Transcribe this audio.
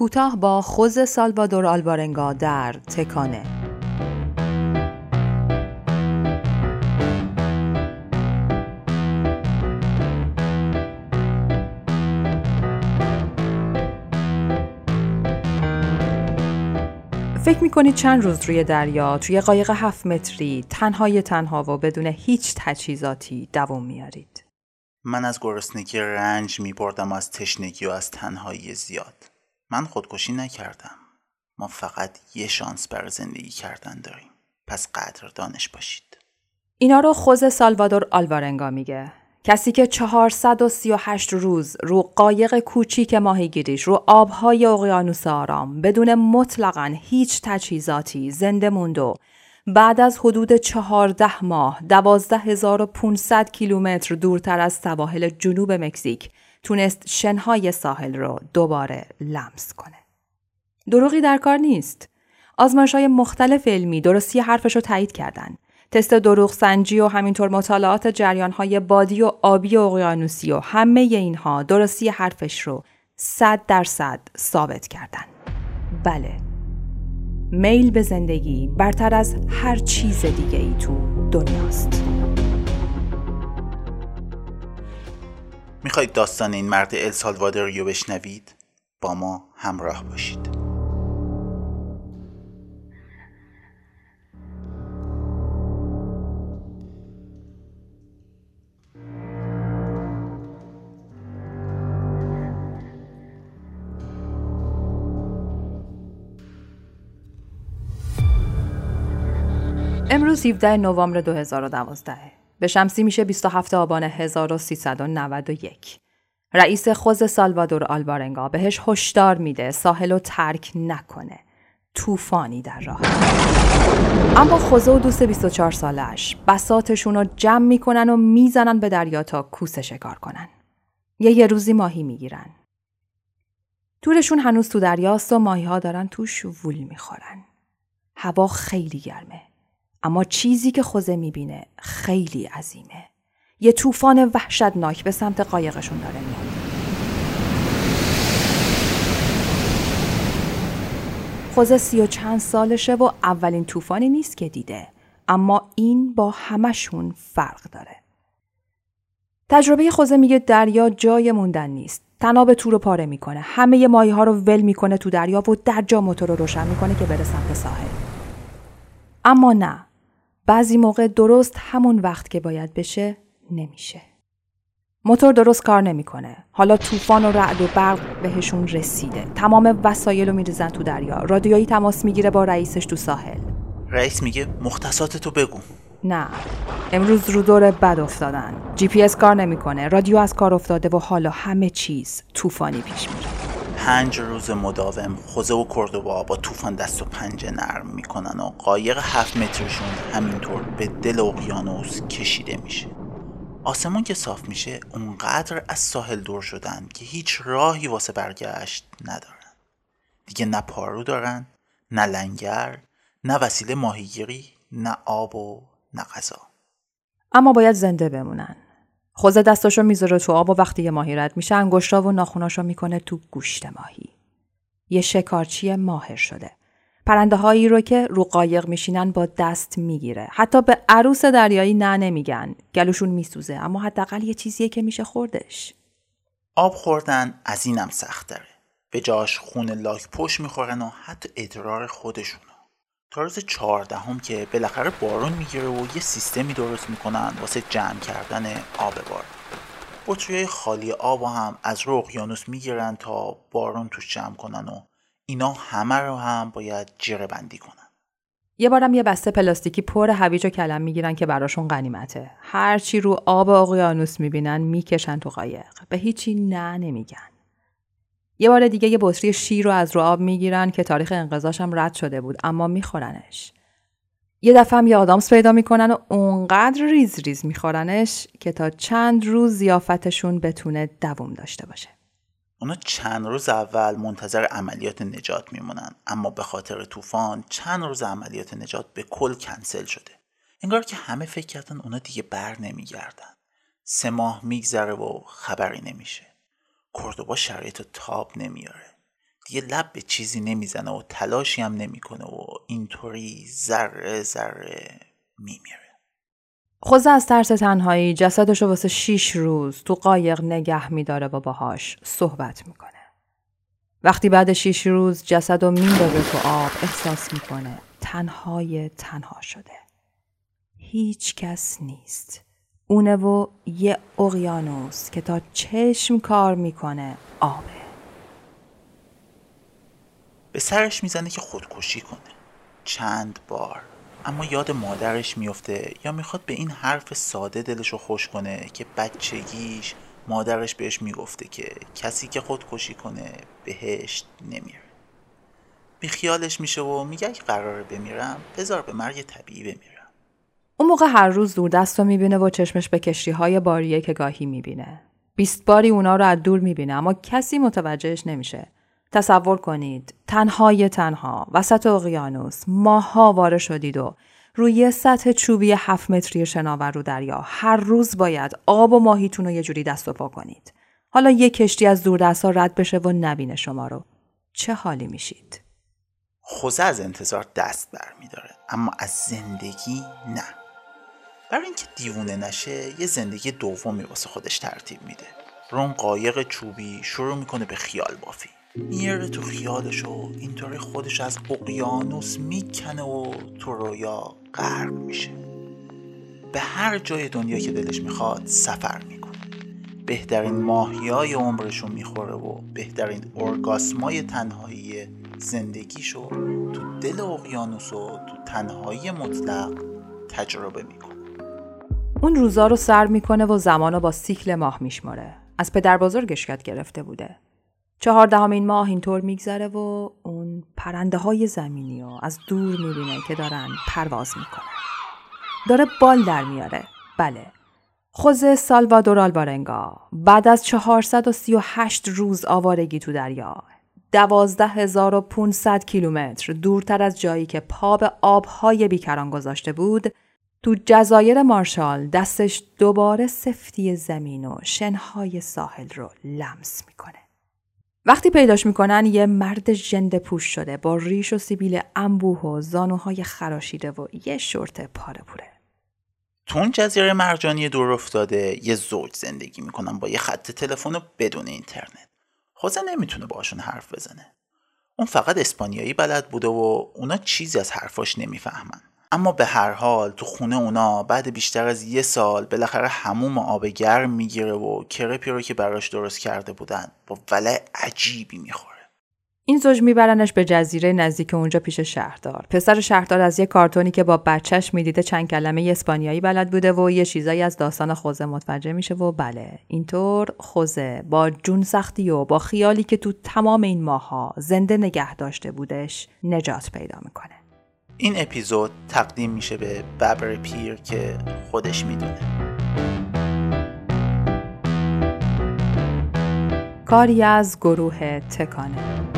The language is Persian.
کوتاه با خوز سالوادور آلوارنگا در تکانه. فکر می‌کنید چند روز روی دریا توی قایق هفت متری تنهای تنها و بدون هیچ تجهیزاتی دووم میارید من از گرسنگی رنج میبردم از تشنگی و از تنهایی زیاد. من خودکشی نکردم. ما فقط یه شانس برای زندگی کردن داریم. پس قدردانش باشید. اینا رو خوز سالوادور آلوارنگا میگه. کسی که 438 روز رو قایق کوچیک ماهیگیریش رو آبهای اقیانوس آرام بدون مطلقا هیچ تجهیزاتی زنده موند و بعد از حدود چهارده ماه دوازده هزار و پونصد کیلومتر دورتر از سواحل جنوب مکزیک تونست شنهای ساحل رو دوباره لمس کنه. دروغی در کار نیست. آزمایش های مختلف علمی درستی حرفش رو تایید کردن. تست دروغ سنجی و همینطور مطالعات جریان های بادی و آبی و اقیانوسی و همه اینها درستی حرفش رو صد درصد ثابت کردن. بله. میل به زندگی برتر از هر چیز دیگه ای تو دنیاست. می‌خواید داستان این مرد السالوادوری رو بشنوید؟ با ما همراه باشید. امروز 17 نوامبر 2012 به شمسی میشه 27 آبان 1391 رئیس خوز سالوادور آلوارنگا بهش هشدار میده ساحل رو ترک نکنه. طوفانی در راه. اما خوزه و دوست 24 سالش بساتشون رو جمع می‌کنن و می‌زنن به دریا تا کوسه شکار کنن. یه یه روزی ماهی می‌گیرن. تورشون هنوز تو دریاست و ماهی ها دارن توش وول می‌خورن. هوا خیلی گرمه. اما چیزی که خوزه می‌بینه خیلی عظیمه. یه طوفان وحشتناک به سمت قایقشون داره میاد. خوزه سی و چند سالشه و اولین طوفانی نیست که دیده. اما این با همشون فرق داره. تجربه خوزه میگه دریا جای موندن نیست. تناب تو رو پاره می‌کنه. همه ماهی ها رو ول می‌کنه تو دریا و در جا موتور رو روشن می‌کنه که بره سمت ساحل. اما نه بعضی موقع درست همون وقت که باید بشه نمیشه. موتور درست کار نمی‌کنه. حالا طوفان و رعد و برق بهشون رسیده. تمام وسایل رو میریزن تو دریا. رادیویی تماس می‌گیره با رئیسش تو ساحل. رئیس میگه مختصاتتو بگو. نه. امروز رو دور بد افتادن. جی پی اس کار نمی‌کنه. رادیو از کار افتاده و حالا همه چیز طوفانی پیش میره. پنج روز مداوم خوزه و کردوبا با طوفان دست و پنجه نرم می‌کنن و قایق هفت مترشون همینطور به دل اقیانوس کشیده میشه. آسمون که صاف میشه اونقدر از ساحل دور شدن که هیچ راهی واسه برگشت ندارن. دیگه نه پارو دارن نه لنگر نه وسیله ماهیگیری نه آب و نه غذا. اما باید زنده بمونن. خوزه دستاشو می‌ذاره تو آب و وقتی یه ماهی رد میشه انگشتا و ناخوناشو می‌کنه تو گوشت ماهی. یه شکارچی ماهر شده. پرنده هایی رو که رو قایق میشینن با دست می‌گیره. حتی به عروس دریایی نه نمیگن. گلوشون میسوزه اما حداقل یه چیزیه که میشه خوردش. آب خوردن از اینم سخت داره. به جاش خون لاک پشت می‌خورن و حتی ادرار خودشون. تا روز چهاردهم که بالاخره بارون می‌گیره و یه سیستمی درست می‌کنن واسه جمع کردن آب بارون بطری خالی آب هم از رو اقیانوس می‌گیرن تا بارون توش جمع کنن و اینا همه رو هم باید جیره بندی کنن. یه بارم یه بسته پلاستیکی پر هویج و کلم می‌گیرن که براشون غنیمته. هرچی رو آب اقیانوس می‌بینن می‌کشن تو قایق. به هیچی نه نمیگن. یه بار دیگه یه بطری شیر رو از رو آب می‌گیرن که تاریخ انقضاش هم رد شده بود اما میخورنش. یه دفعه هم یه آدامس پیدا می‌کنن و اونقدر ریز ریز میخورنش که تا چند روز زیافتشون بتونه دووم داشته باشه. اونا چند روز اول منتظر عملیات نجات میمونن اما به خاطر طوفان چند روز عملیات نجات به کل کنسل شده. انگار که همه فکر کردن اونا دیگه بر نمیگردن. سه ماه میگذره و خبری نمیشه. کردوبا شرایط تاب نمیاره دیگه لب به چیزی نمی‌زنه و تلاشی هم نمی‌کنه و اینطوری ذره ذره میمیره خوزه از ترس تنهایی جسدشو واسه شیش روز تو قایق نگه میداره و باهاش صحبت می‌کنه. وقتی بعد شیش روز جسد رو میندازه تو آب احساس می‌کنه تنهای تنها شده. هیچ کس نیست. اونه و یه اقیانوس که تا چشم کار می‌کنه آبه. به سرش می‌زنه که خودکشی کنه. چند بار اما یاد مادرش میفته یا می‌خواد به این حرف ساده دلشو خوش کنه که بچگیش مادرش بهش می‌گفته که کسی که خودکشی کنه بهشت نمیره بی خیالش میشه و میگه اگه قراره بمیرم بذار به مرگ طبیعی بمیرم اون موقع هر روز دور دست رو می‌بینه و چشمش به کشتی های باریه که گاهی می‌بینه. بیست باری اونا رو از دور می‌بینه اما کسی متوجهش نمیشه. تصور کنید تنهای تنها وسط اقیانوس ماها واره شدید و روی سطح چوبی هفت متری شناور رو دریا. هر روز باید آب و ماهیتون رو یه جوری دست و پا کنید. حالا یه کشتی از دور ها رد بشه و نبینه شما رو. چه حالی میشید؟ خوزه از انتظار دست برمیداره اما از زندگی نه. برای اینکه دیوونه نشه یه زندگی دومی واسه خودش ترتیب میده. رون قایق چوبی شروع می‌کنه به خیال بافی. میاره تو خیالش و اینطوری خودش از اقیانوس می‌کنه و تو رویا غرق میشه. به هر جای دنیا که دلش می‌خواد سفر می‌کنه. بهترین ماهیای عمرشو می‌خوره و بهترین ارگاسمای تنهایی زندگیشو تو دل اقیانوس و تو تنهایی مطلق تجربه می‌کنه. اون روزا رو سر می‌کنه و زمانو با سیکل ماه میشماره از پدر بزرگش یاد گرفته بوده چهاردهمین ماه اینطور میگذره و اون پرنده های زمینی رو از دور می‌بینه که دارن پرواز می‌کنن. داره بال در میاره. بله. خوزه سالوادور آلبارنگا بعد از 438 روز آوارگی تو دریا 12500 کیلومتر دورتر از جایی که پا به آبهای بیکران گذاشته بود تو جزایر مارشال دستش دوباره سفتی زمین و شنهای ساحل رو لمس می‌کنه. وقتی پیداش می‌کنن یه مرد جنده پوش شده با ریش و سیبیل انبوه و زانوهای خراشیده و یه شورت پاره پوره. تو اون جزیره مرجانی دور افتاده یه زوج زندگی می‌کنن با یه خط تلفن بدون اینترنت. خوزه نمی‌تونه باشون حرف بزنه. اون فقط اسپانیایی بلد بوده و اونا چیزی از حرفاش نمی‌فهمن. اما به هر حال تو خونه اونا بعد بیشتر از یه سال بالاخره هموم آب گرم می‌گیره و کرپی رو که براش درست کرده بودن با ولع عجیبی می‌خوره. این زوج میبرنش به جزیره نزدیک اونجا پیش شهردار. پسر شهردار از یه کارتونی که با بچهش می‌دیده چند کلمه اسپانیایی بلد بوده و یه چیزایی از داستان خوزه متوجه میشه و بله اینطور خوزه با جون سختی و با خیالی که تو تمام این ماها زنده نگه داشته بودش نجات پیدا می‌کنه. این اپیزود تقدیم میشه به ببر پیر که خودش می‌دونه. کاری از گروه تکانه.